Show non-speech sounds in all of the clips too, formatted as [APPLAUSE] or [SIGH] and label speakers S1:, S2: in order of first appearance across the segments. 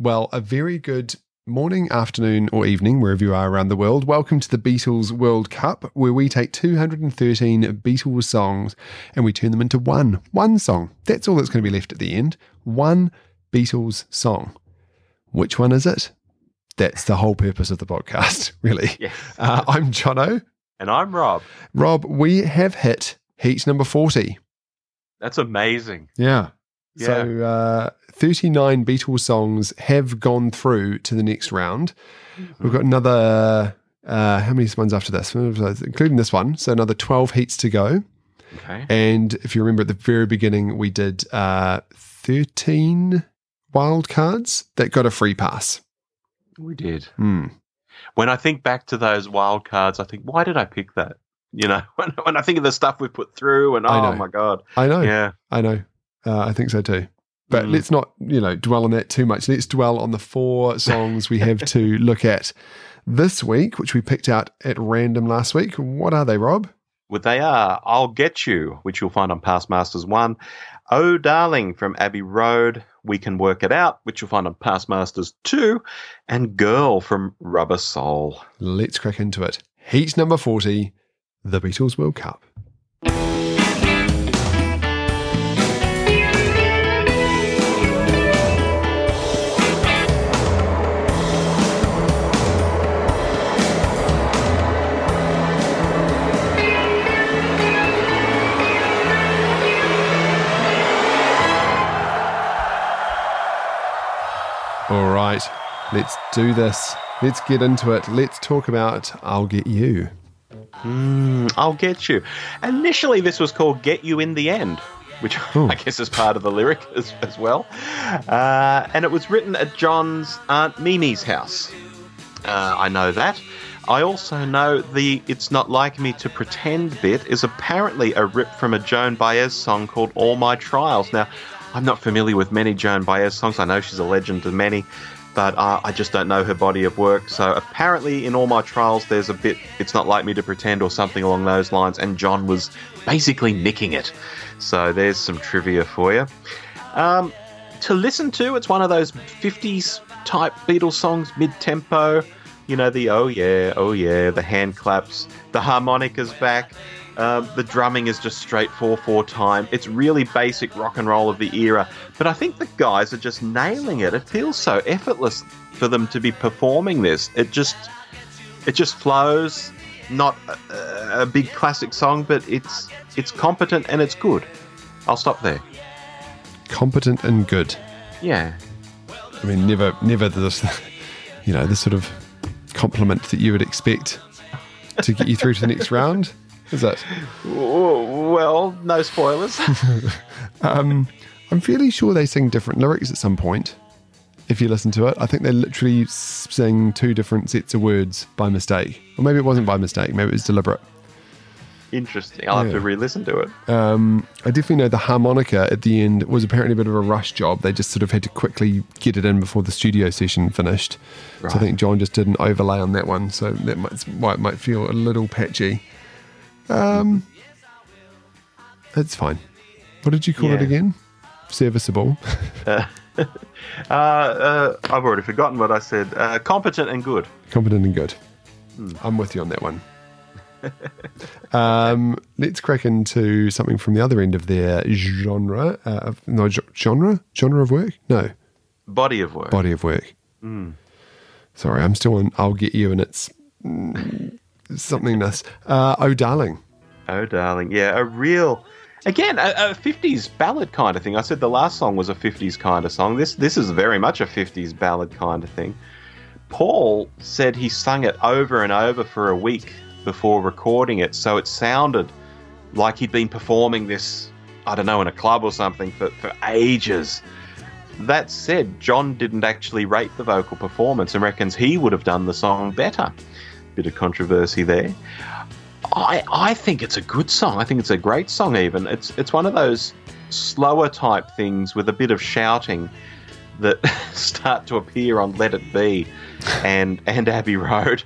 S1: Well, a very good morning, afternoon, or evening, wherever you are around the world. Welcome to the Beatles World Cup, where we take 213 Beatles songs and we turn them into one, one song. That's all that's going to be left at the end. One Beatles song. Which one is it? That's the whole purpose of the podcast, [LAUGHS] really.
S2: Yes.
S1: Uh, I'm Jono.
S2: And I'm Rob.
S1: Rob, we have hit heat number 40.
S2: That's amazing.
S1: Yeah.
S2: Yeah.
S1: So uh, 39 Beatles songs have gone through to the next round. We've got another, uh, how many ones after this? Including this one. So another 12 heats to go.
S2: Okay.
S1: And if you remember at the very beginning, we did uh, 13 wild cards that got a free pass.
S2: We did.
S1: Hmm.
S2: When I think back to those wild cards, I think, why did I pick that? You know, [LAUGHS] when, when I think of the stuff we put through, and oh my god,
S1: I know.
S2: yeah,
S1: I know. Uh, I think so too. But
S2: Mm.
S1: let's not, you know, dwell on that too much. Let's dwell on the four [LAUGHS] songs we have to look at this week, which we picked out at random last week. What are they, Rob?
S2: Well, they are I'll Get You, which you'll find on Past Masters 1. Oh, Darling from Abbey Road, We Can Work It Out, which you'll find on Past Masters 2. And Girl from Rubber Soul.
S1: Let's crack into it. Heat number 40, the Beatles World Cup. Let's do this. Let's get into it. Let's talk about I'll Get You.
S2: Mm, I'll Get You. Initially, this was called Get You in the End. Which
S1: Ooh. [LAUGHS]
S2: I guess is part of the lyric [LAUGHS] as, as well. Uh, and it was written at John's Aunt Mimi's house. Uh, I know that. I also know the It's Not Like Me to Pretend bit is apparently a rip from a Joan Baez song called All My Trials. Now, I'm not familiar with many Joan Baez songs. I know she's a legend to many, but uh, I just don't know her body of work. So apparently, in All My Trials, there's a bit It's Not Like Me to Pretend or something along those lines, and John was basically nicking it. So there's some trivia for you. Um, to listen to, it's one of those 50s type Beatles songs, mid tempo. You know, the oh yeah, oh yeah, the hand claps, the harmonica's back. Um, the drumming is just straight 4 4 time. It's really basic rock and roll of the era. But I think the guys are just nailing it. It feels so effortless for them to be performing this. It just it just flows. Not a, a big classic song, but it's it's competent and it's good. I'll stop there.
S1: Competent and good.
S2: Yeah.
S1: I mean, never, never this, [LAUGHS] you know, this sort of compliment that you would expect to get you through to the next round. Is
S2: that? Well, no spoilers. [LAUGHS]
S1: Um, I'm fairly sure they sing different lyrics at some point. If you listen to it, I think they literally sing two different sets of words by mistake, or maybe it wasn't by mistake. Maybe it was deliberate.
S2: Interesting. I'll have to re-listen to it.
S1: Um, I definitely know the harmonica at the end was apparently a bit of a rush job. They just sort of had to quickly get it in before the studio session finished. So I think John just did an overlay on that one, so that might why it might feel a little patchy. Um, it's fine. What did you call it again? Serviceable. [LAUGHS] [LAUGHS]
S2: Uh, uh, I've already forgotten what I said. Uh, competent and good.
S1: Competent and good. I'm with you on that one. [LAUGHS] um, let's crack into something from the other end of their genre. Uh, of- no, genre? Genre of work? No,
S2: Body of work.
S1: body of work. Sorry, I'm still on I'll Get You and it's mm, somethingness. Uh, oh, darling.
S2: Oh, darling. Yeah, a real. Again, a, a 50s ballad kind of thing. I said the last song was a 50s kind of song. This this is very much a 50s ballad kind of thing. Paul said he sung it over and over for a week before recording it, so it sounded like he'd been performing this, I don't know, in a club or something for, for ages. That said, John didn't actually rate the vocal performance and reckons he would have done the song better. Bit of controversy there. I I think it's a good song. I think it's a great song. Even it's it's one of those slower type things with a bit of shouting that [LAUGHS] start to appear on Let It Be and and Abbey Road.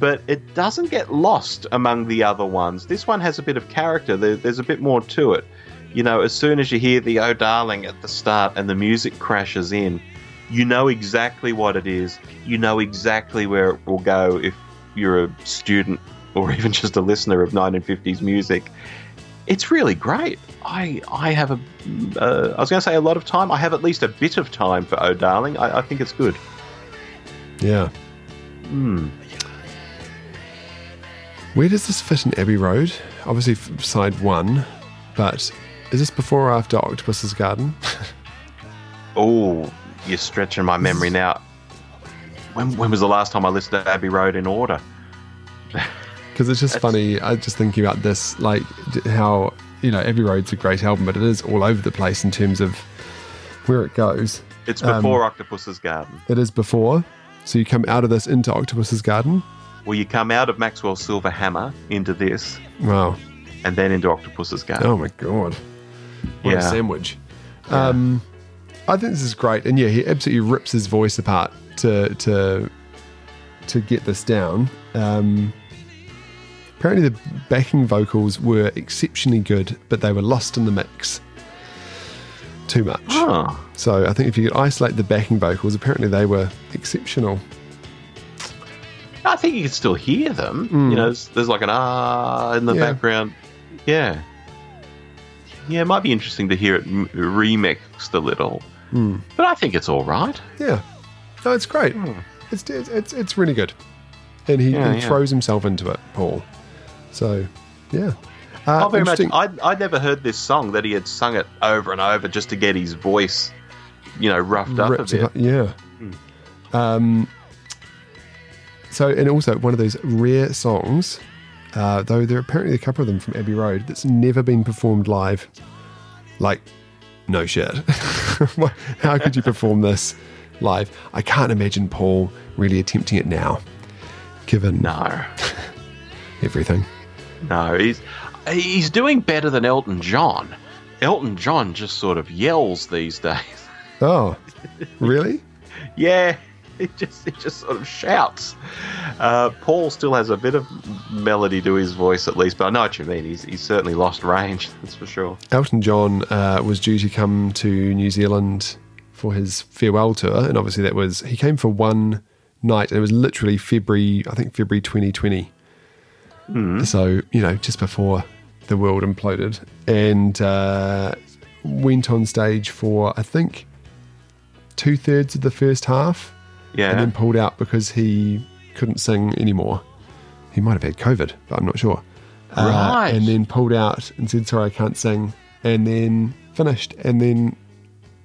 S2: But it doesn't get lost among the other ones. This one has a bit of character. There, there's a bit more to it. You know, as soon as you hear the "Oh Darling" at the start and the music crashes in, You know exactly what it is. You know exactly where it will go if you're a student [LAUGHS] or even just a listener of 1950s music. It's really great. I I have a uh, I was going to say a lot of time. I have at least a bit of time for Oh Darling. I, I think it's good.
S1: Yeah.
S2: Hmm.
S1: Where does this fit in Abbey Road? Obviously, side one, but is this before or after Octopus's Garden? [LAUGHS]
S2: Oh, you're stretching my memory now. When, when was the last time I listened to Abbey Road in order? [LAUGHS]
S1: Because it's just
S2: That's-
S1: funny. I just thinking about this, like how you know Abbey Road's a great album, but it is all over the place in terms of where it goes.
S2: It's
S1: Um,
S2: before Octopus's Garden.
S1: It is before, so you come out of this into Octopus's Garden.
S2: Well, you come out of Maxwell's Silver Hammer into this,
S1: Wow!
S2: and then into Octopus's Garden.
S1: Oh my god! What a
S2: Yeah.
S1: sandwich. Um, I think this is great, and yeah, he absolutely rips his voice apart to to to get this down. Um, apparently, the backing vocals were exceptionally good, but they were lost in the mix. Too much.
S2: Oh,
S1: So I think if you could isolate the backing vocals, apparently they were exceptional.
S2: I think you can still hear them.
S1: Mm.
S2: You know, there's, there's like an ah in the
S1: Yeah.
S2: background. Yeah. Yeah, it might be interesting to hear it remixed a little.
S1: Mm.
S2: But I think it's all right.
S1: Yeah, no, it's great.
S2: Hmm.
S1: It's, it's it's it's really good, and he,
S2: Yeah,
S1: he
S2: yeah.
S1: throws himself into it, Paul. So, yeah. Uh,
S2: Oh, very much.
S1: interesting-
S2: I I never heard this song that he had sung it over and over just to get his voice, you know, roughed up a bit.
S1: apart- Yeah. Um, so, and also one of those rare songs, uh, though there are apparently a couple of them from Abbey Road that's never been performed live. Like, no shit. [LAUGHS] How could you perform this live? I can't imagine Paul really attempting it now, given
S2: No, [LAUGHS]
S1: everything.
S2: no, he's he's doing better than Elton John. Elton John just sort of yells these days.
S1: Oh, really? [LAUGHS]
S2: Yeah, [LAUGHS] he just he just sort of shouts. Uh, Paul still has a bit of melody to his voice, at least, but I know what you mean. He's he's certainly lost range. [LAUGHS] That's for sure.
S1: Elton John uh, was due to come to New Zealand for his farewell tour, and obviously that was he came for one night, and it was literally February, I think February 2020. So you know, just before the world imploded, and uh, went on stage for I think two thirds of the first half,
S2: Yeah.
S1: and then pulled out because he couldn't sing anymore. He might have had COVID, but I'm not sure. Uh,
S2: Right.
S1: and then pulled out and said, "Sorry, I can't sing," and then finished. And then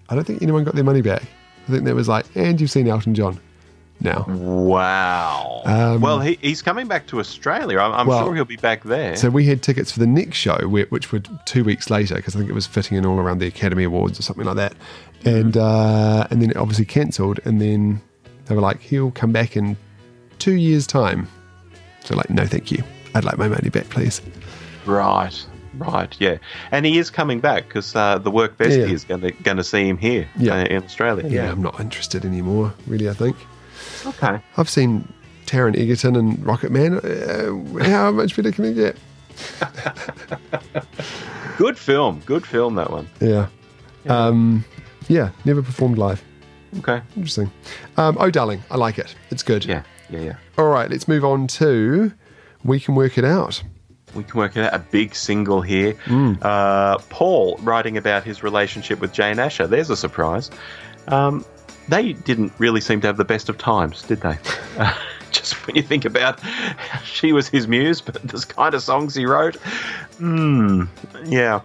S1: I don't think anyone got their money back. I think that was like, "And you've seen Elton John now."
S2: Wow.
S1: Um,
S2: well, he, he's coming back to Australia. I'm, I'm
S1: Well,
S2: sure he'll be back there.
S1: So we had tickets for the next show, which were two weeks later, because I think it was fitting in all around the Academy Awards or something like that. And uh, and then it obviously cancelled, and then they were like, "He'll come back in two years' time." So like, no, thank you. I'd like my money back, please.
S2: right. Right. Yeah. And he is coming back because uh, the work bestie
S1: Yeah.
S2: is going to see him here
S1: Yeah.
S2: uh, in Australia.
S1: Yeah, I'm not interested anymore. Really, I think
S2: Okay.
S1: I've seen Taron Egerton and Rocket Man. Uh, how much better can it get? [LAUGHS]
S2: Good film. Good film. That one.
S1: Yeah. Um, yeah, never performed live.
S2: Okay.
S1: Interesting. Um, oh, darling, I like it. It's good.
S2: Yeah. Yeah. Yeah.
S1: All right, let's move on to We Can Work It Out.
S2: We can work it out a big single here.
S1: Hmm.
S2: Uh, Paul writing about his relationship with Jane Asher. There's a surprise. Um, they didn't really seem to have the best of times, did they? [LAUGHS] Uh, just when you think about how she was his muse, but this kind of songs he wrote. Hmm. Yeah.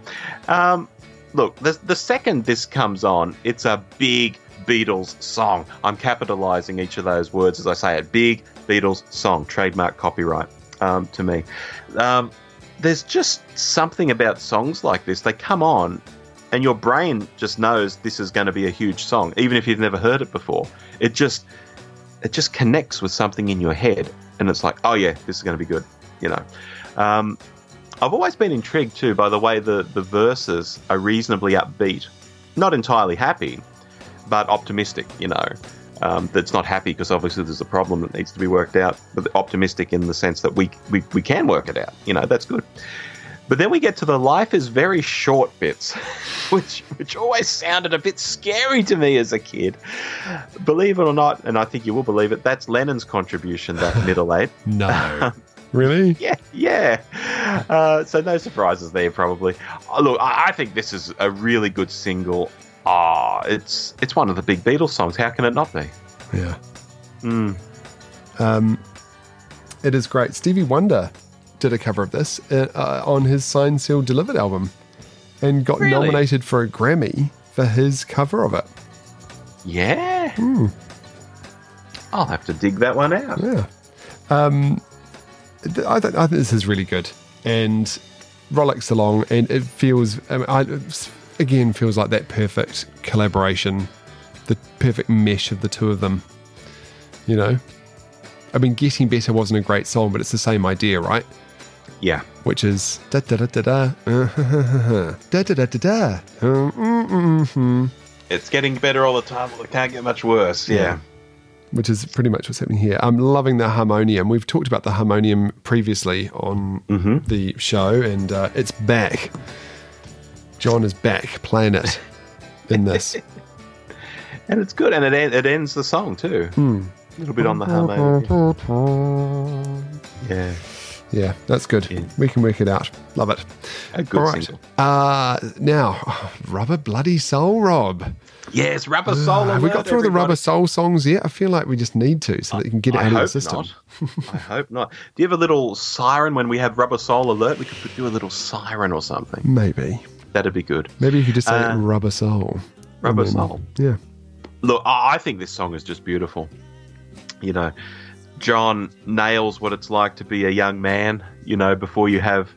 S2: Um, look, the, the second this comes on, it's a big Beatles song. I'm capitalizing each of those words as I say it. Big Beatles song, trademark copyright um, to me. Um, there's just something about songs like this. They come on, and your brain just knows this is going to be a huge song, even if you've never heard it before. It just it just connects with something in your head, and it's like, oh yeah, this is going to be good. You know. Um, I've always been intrigued too by the way the the verses are reasonably upbeat, not entirely happy, but optimistic. You know. Um, that's not happy because obviously there's a problem that needs to be worked out, but optimistic in the sense that we, we we can work it out. You know, that's good. But then we get to the life is very short bits, [LAUGHS] which which always sounded a bit scary to me as a kid. Believe it or not, and I think you will believe it, that's Lennon's contribution, that [LAUGHS] middle eight.
S1: No. [LAUGHS] really?
S2: Yeah, yeah. Uh, so no surprises there, probably. Oh, look, I, I think this is a really good single. Ah, it's it's one of the big Beatles songs. How can it not be?
S1: Yeah.
S2: Mm.
S1: Um, it is great. Stevie Wonder did a cover of this uh, uh, on his Signed, Sealed, Delivered album and got
S2: Really?
S1: nominated for a Grammy for his cover of it.
S2: Yeah.
S1: Hmm.
S2: I'll have to dig that one out.
S1: Yeah. Um, th- I, th- I think this is really good and rollicks along, and it feels, I mean, I, again, feels like that perfect collaboration, the perfect mesh of the two of them. You know? I mean, Getting Better wasn't a great song, but it's the same idea, right?
S2: Yeah.
S1: Which is da da da da da uh, [LAUGHS] da da da da da. um, mm, mm, mm.
S2: It's getting better all the time. It can't get much worse. Yeah.
S1: which is pretty much what's happening here. I'm loving the harmonium. We've talked about the harmonium previously on
S2: Mhm.
S1: the show, and uh, it's back. John is back playing it in this. [LAUGHS]
S2: And it's good. And it, en- it ends the song, too.
S1: Hmm.
S2: A little bit on the harmonium. Yeah.
S1: Yeah, that's good.
S2: Yeah.
S1: We can work it out. Love it.
S2: A good
S1: All right.
S2: single.
S1: Uh, now, [SIGHS] Rubber Bloody Soul, Rob.
S2: Yes, Rubber Soul.
S1: Uh, we got through the. Rubber Soul songs yet? I feel like we just need to so that you can get it
S2: I
S1: out of the system.
S2: I hope not. Do you have a little siren when we have Rubber Soul alert? We could do a little siren or something.
S1: Maybe.
S2: That'd be good.
S1: Maybe you could just say
S2: Uh,
S1: Rubber Soul.
S2: Rubber
S1: then-
S2: Soul.
S1: Yeah.
S2: Look, I I think this song is just beautiful. You know, John nails what it's like to be a young man, you know, before you have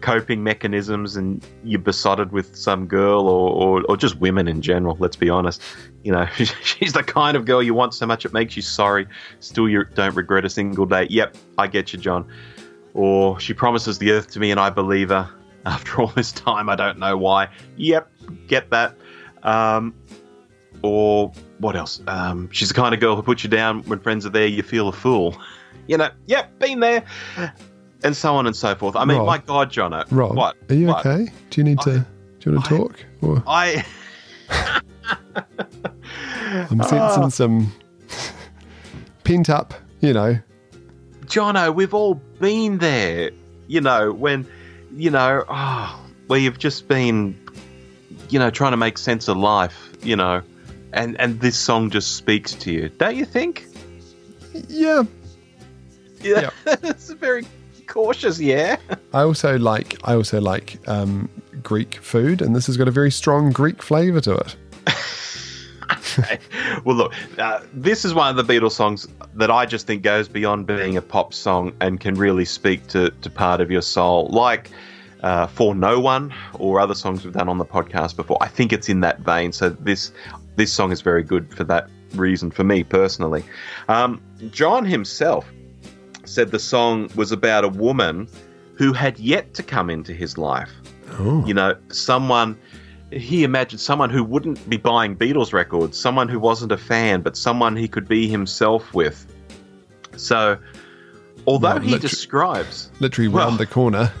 S2: coping mechanisms and you're besotted with some girl or, or, or just women in general, let's be honest. You know, [LAUGHS] she's the kind of girl you want so much it makes you sorry. Still, you don't regret a single day. Yep, I get you, John. Or she promises the earth to me and I believe her. [LAUGHS] After all this time, I don't know why. Yep, get that. Um, or what else? Um, she's the kind of girl who puts you down when friends are there. You feel a fool. [LAUGHS] You know, yep, been there, and so on and so forth. I mean,
S1: Rob.
S2: my God, Jono,
S1: Rob,
S2: what?
S1: are you
S2: What?
S1: okay? Do you need to? Do you want to
S2: I-
S1: talk? Or
S2: I. [LAUGHS]
S1: I'm sensing some pent up. You know,
S2: Jono, we've all been there. You know, when, you know, oh, where you've just been, you know, trying to make sense of life. You know, and and this song just speaks to you, don't you think?
S1: yeah.
S2: Yeah, [LAUGHS] it's a very cautious. Yeah.
S1: I also like. I also like um, Greek food, and this has got a very strong Greek flavour to it. [LAUGHS]
S2: well, look, uh, this is one of the Beatles songs that I just think goes beyond being a pop song and can really speak to, to part of your soul, like uh, For No One or other songs we've done on the podcast before. I think it's in that vein. So this this song is very good for that reason for me personally. Um, John himself said the song was about a woman who had yet to come into his life
S1: Oh,
S2: you know, someone he imagined someone who wouldn't be buying Beatles records, someone who wasn't a fan, but someone he could be himself with. So, although
S1: Well,
S2: he describes,
S1: literally
S2: Well, [LAUGHS]
S1: round the corner.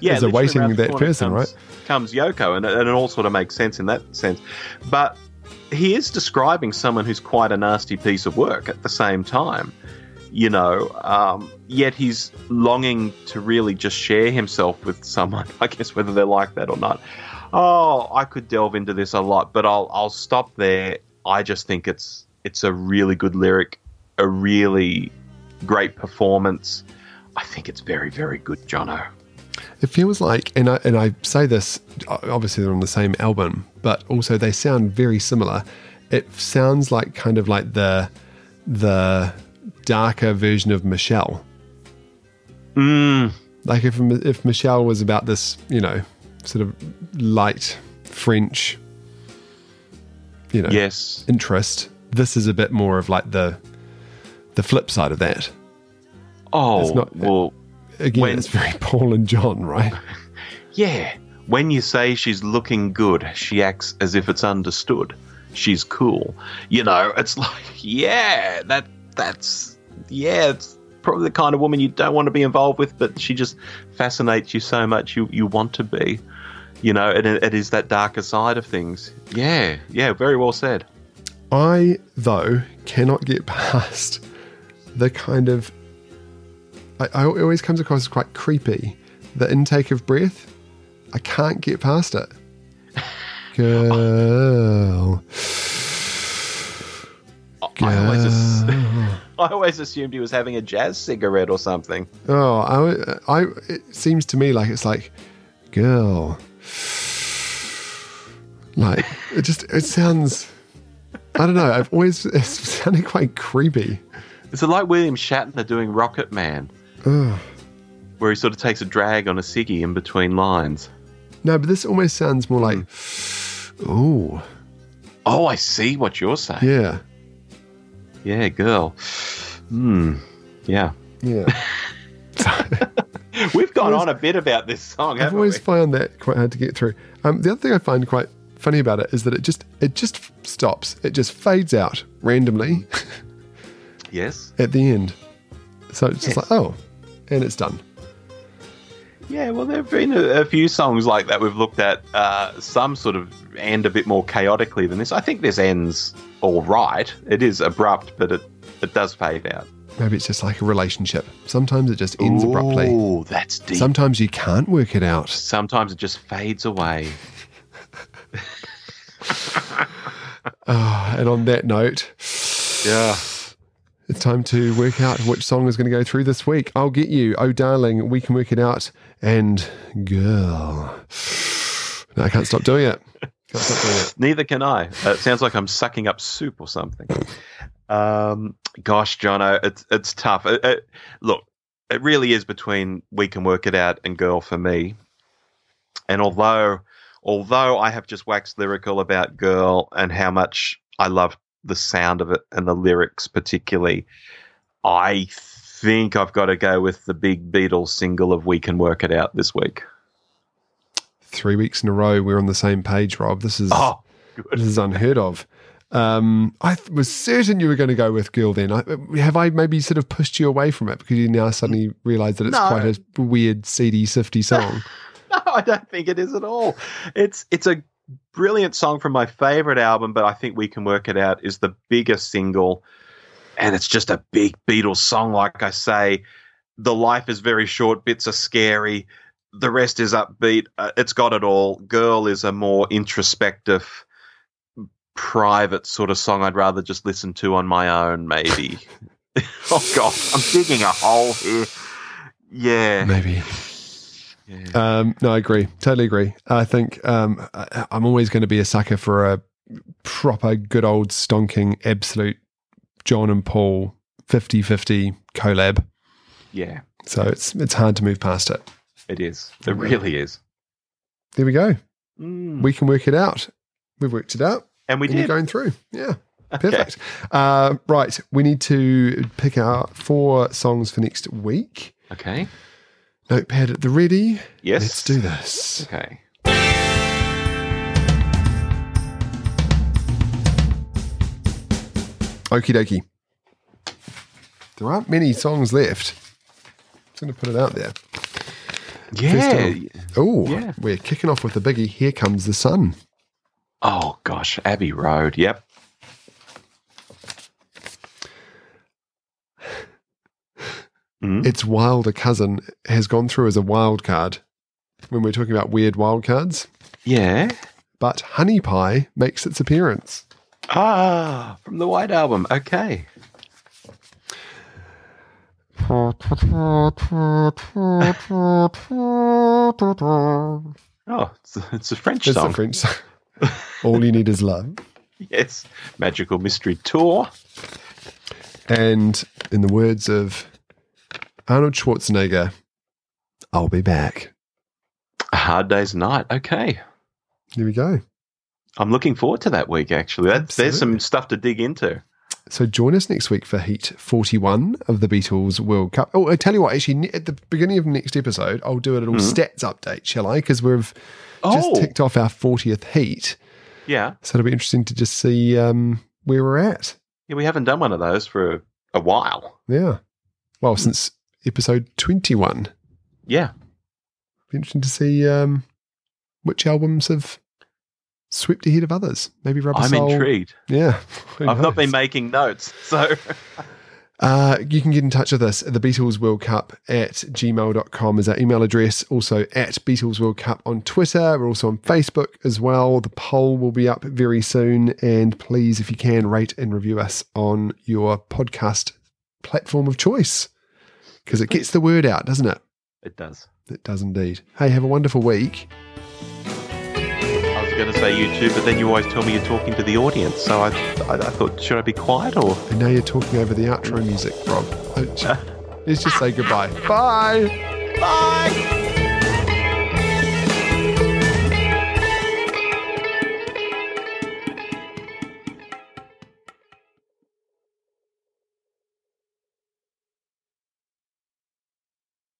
S2: yeah,
S1: is awaiting that person,
S2: comes, Comes Yoko, and, and it all sort of makes sense in that sense. But he is describing someone who's quite a nasty piece of work at the same time. You know, um, yet he's longing to really just share himself with someone. [LAUGHS] I guess whether they're like that or not. Oh, I could delve into this a lot, but I'll I'll stop there. I just think it's it's a really good lyric, a really great performance. I think it's very very good, Jono.
S1: It feels like, and I and I say this, obviously they're on the same album, but also they sound very similar. It sounds like kind of like the the darker version of Michelle.
S2: Mm,
S1: Like if if Michelle was about this, you know, sort of light French, you know,
S2: yes.
S1: interest. This is a bit more of like the the flip side of that.
S2: Oh,
S1: It's not-
S2: well,
S1: Again,
S2: When-
S1: it's very Paul and John, right? [LAUGHS]
S2: yeah. When you say she's looking good, she acts as if it's understood. She's cool. You know, it's [LAUGHS] like, yeah, that that's yeah, it's probably the kind of woman you don't want to be involved with, but she just fascinates you so much you, you want to be. You know, it, it is that darker side of things. Yeah, yeah, very well said.
S1: I, though, cannot get [LAUGHS] past the kind of. I, I always comes across as quite creepy. The intake of breath, I can't get past it. [LAUGHS] Girl.
S2: I always,
S1: Girl. [LAUGHS] [LAUGHS]
S2: I always assumed he was having a jazz cigarette or something.
S1: Oh, I, I, it seems to me like it's like, girl. Like, it just, it sounds, I don't know, I've always, [LAUGHS] it's sounded quite creepy.
S2: Is it like William Shatner doing Rocket Man,
S1: Ugh.
S2: where he sort of takes a drag on a ciggy in between lines?
S1: No, but this almost sounds more like, oh,
S2: Oh, I see what you're saying.
S1: yeah,
S2: Yeah, girl. Hmm. Yeah.
S1: yeah. [LAUGHS]
S2: We've gone
S1: Always-
S2: on a bit about this song,
S1: I've always
S2: we?
S1: found that quite hard to get through. Um, the other thing I find quite funny about it is that it just, it just stops. It just fades out randomly [LAUGHS]
S2: Yes.
S1: at the end. So it's just like, oh, and it's done.
S2: Yeah, well, there have been a, a few songs like that we've looked at. Uh, some sort of end a bit more chaotically than this. I think this ends all right. It is abrupt, but it, it does fade out.
S1: Maybe it's just like a relationship. Sometimes it just ends abruptly.
S2: Oh, that's deep.
S1: Sometimes you can't work it out.
S2: Sometimes it just fades away. [LAUGHS] [LAUGHS]
S1: Ah, and on that note,
S2: Yeah.
S1: it's time to work out which song is going to go through this week. I'll get you. Oh, darling, we can work it out. And girl. No, I can't stop doing it. Can't stop doing it.
S2: Neither can I. Uh, it sounds like I'm sucking up soup or something. Um, gosh, Jono, it's it's tough. It, it- look, it really is between we can work it out and girl for me. And although although I have just waxed lyrical about girl and how much I love the sound of it and the lyrics particularly, I think I've got to go with the big Beatles single of "We Can Work It Out" this week.
S1: Three weeks in a row, we're on the same page, Rob. This is
S2: Oh,
S1: this is unheard of. Um, I th- was certain you were going to go with Girl. Then I, have I maybe sort of pushed you away from it because you now suddenly realise that it's
S2: No.
S1: quite a weird, seedy, sifty [LAUGHS] song?
S2: No, I don't think it is at all. It's it's a brilliant song from my favorite album, but I think we can work it out is the biggest single, and it's just a big Beatles song. Like I say, the life is very short. Bits are scary. The rest is upbeat. Uh, it's got it all. Girl is a more introspective, private sort of song. I'd rather just listen to on my own, maybe. [LAUGHS] [LAUGHS] oh God, I'm digging a hole here. Yeah.
S1: maybe.
S2: yeah.
S1: Um, no, I agree. Totally agree. I think um, I, I'm always going to be a sucker for a proper, good old stonking, absolute John and Paul 50 50 collab.
S2: yeah.
S1: So it's it's hard to move past it.
S2: It is. It really is.
S1: There we go.
S2: Mm.
S1: We can work it out. We've worked it out.
S2: And we
S1: and you're going through. Yeah.
S2: Okay.
S1: Perfect. Uh, right. We need to pick out four songs for next week.
S2: Okay.
S1: Notepad at the ready.
S2: Yes.
S1: Let's do this.
S2: Okay.
S1: Okie dokie. There aren't many songs left. I'm just going to put it out there.
S2: Yeah.
S1: Oh,
S2: Yeah.
S1: we're kicking off with the biggie. Here comes the sun.
S2: Oh gosh, Abbey Road. Yep. Mm.
S1: Its wilder cousin has gone through as a wild card when we're talking about weird wild cards,
S2: Yeah.
S1: but Honey Pie makes its appearance.
S2: Ah, from the White Album. Okay. [LAUGHS] Oh, it's, it's a French
S1: It's
S2: song.
S1: a French song. [LAUGHS] All you need is love.
S2: yes. Magical Mystery Tour.
S1: And in the words of Arnold Schwarzenegger, I'll be back.
S2: A Hard Day's Night. Okay.
S1: Here we go.
S2: I'm looking forward to that week, actually. That, there's some stuff to dig into.
S1: So join us next week for Heat 41 of the Beatles World Cup. Oh, I tell you what, actually, at the beginning of next episode, I'll do a little stats update, shall I? Because we've just
S2: Oh.
S1: ticked off our 40th heat.
S2: Yeah.
S1: So it'll be interesting to just see um, where we're at.
S2: Yeah, we haven't done one of those for a while.
S1: Yeah. well, since episode 21.
S2: Yeah.
S1: Be interesting to see um, which albums have swept ahead of others. Maybe Rubber
S2: I'm
S1: Soul.
S2: intrigued.
S1: Yeah.
S2: I've not been making notes, so [LAUGHS]
S1: Uh, you can get in touch with us at the Beatles World Cup at gmail.com is our email address. Also at Beatles World Cup on Twitter. We're also on Facebook as well. The poll will be up very soon. And please, if you can, rate and review us on your podcast platform of choice because it gets the word out, doesn't it?
S2: it does.
S1: It does indeed. Hey, have a wonderful week.
S2: I was going to say you too, but then you always tell me you're talking to the audience. So I, I, I thought, should I be quiet or?
S1: And now you're talking over the outro music, Rob. [LAUGHS] Let's just say goodbye. Bye.
S2: Bye.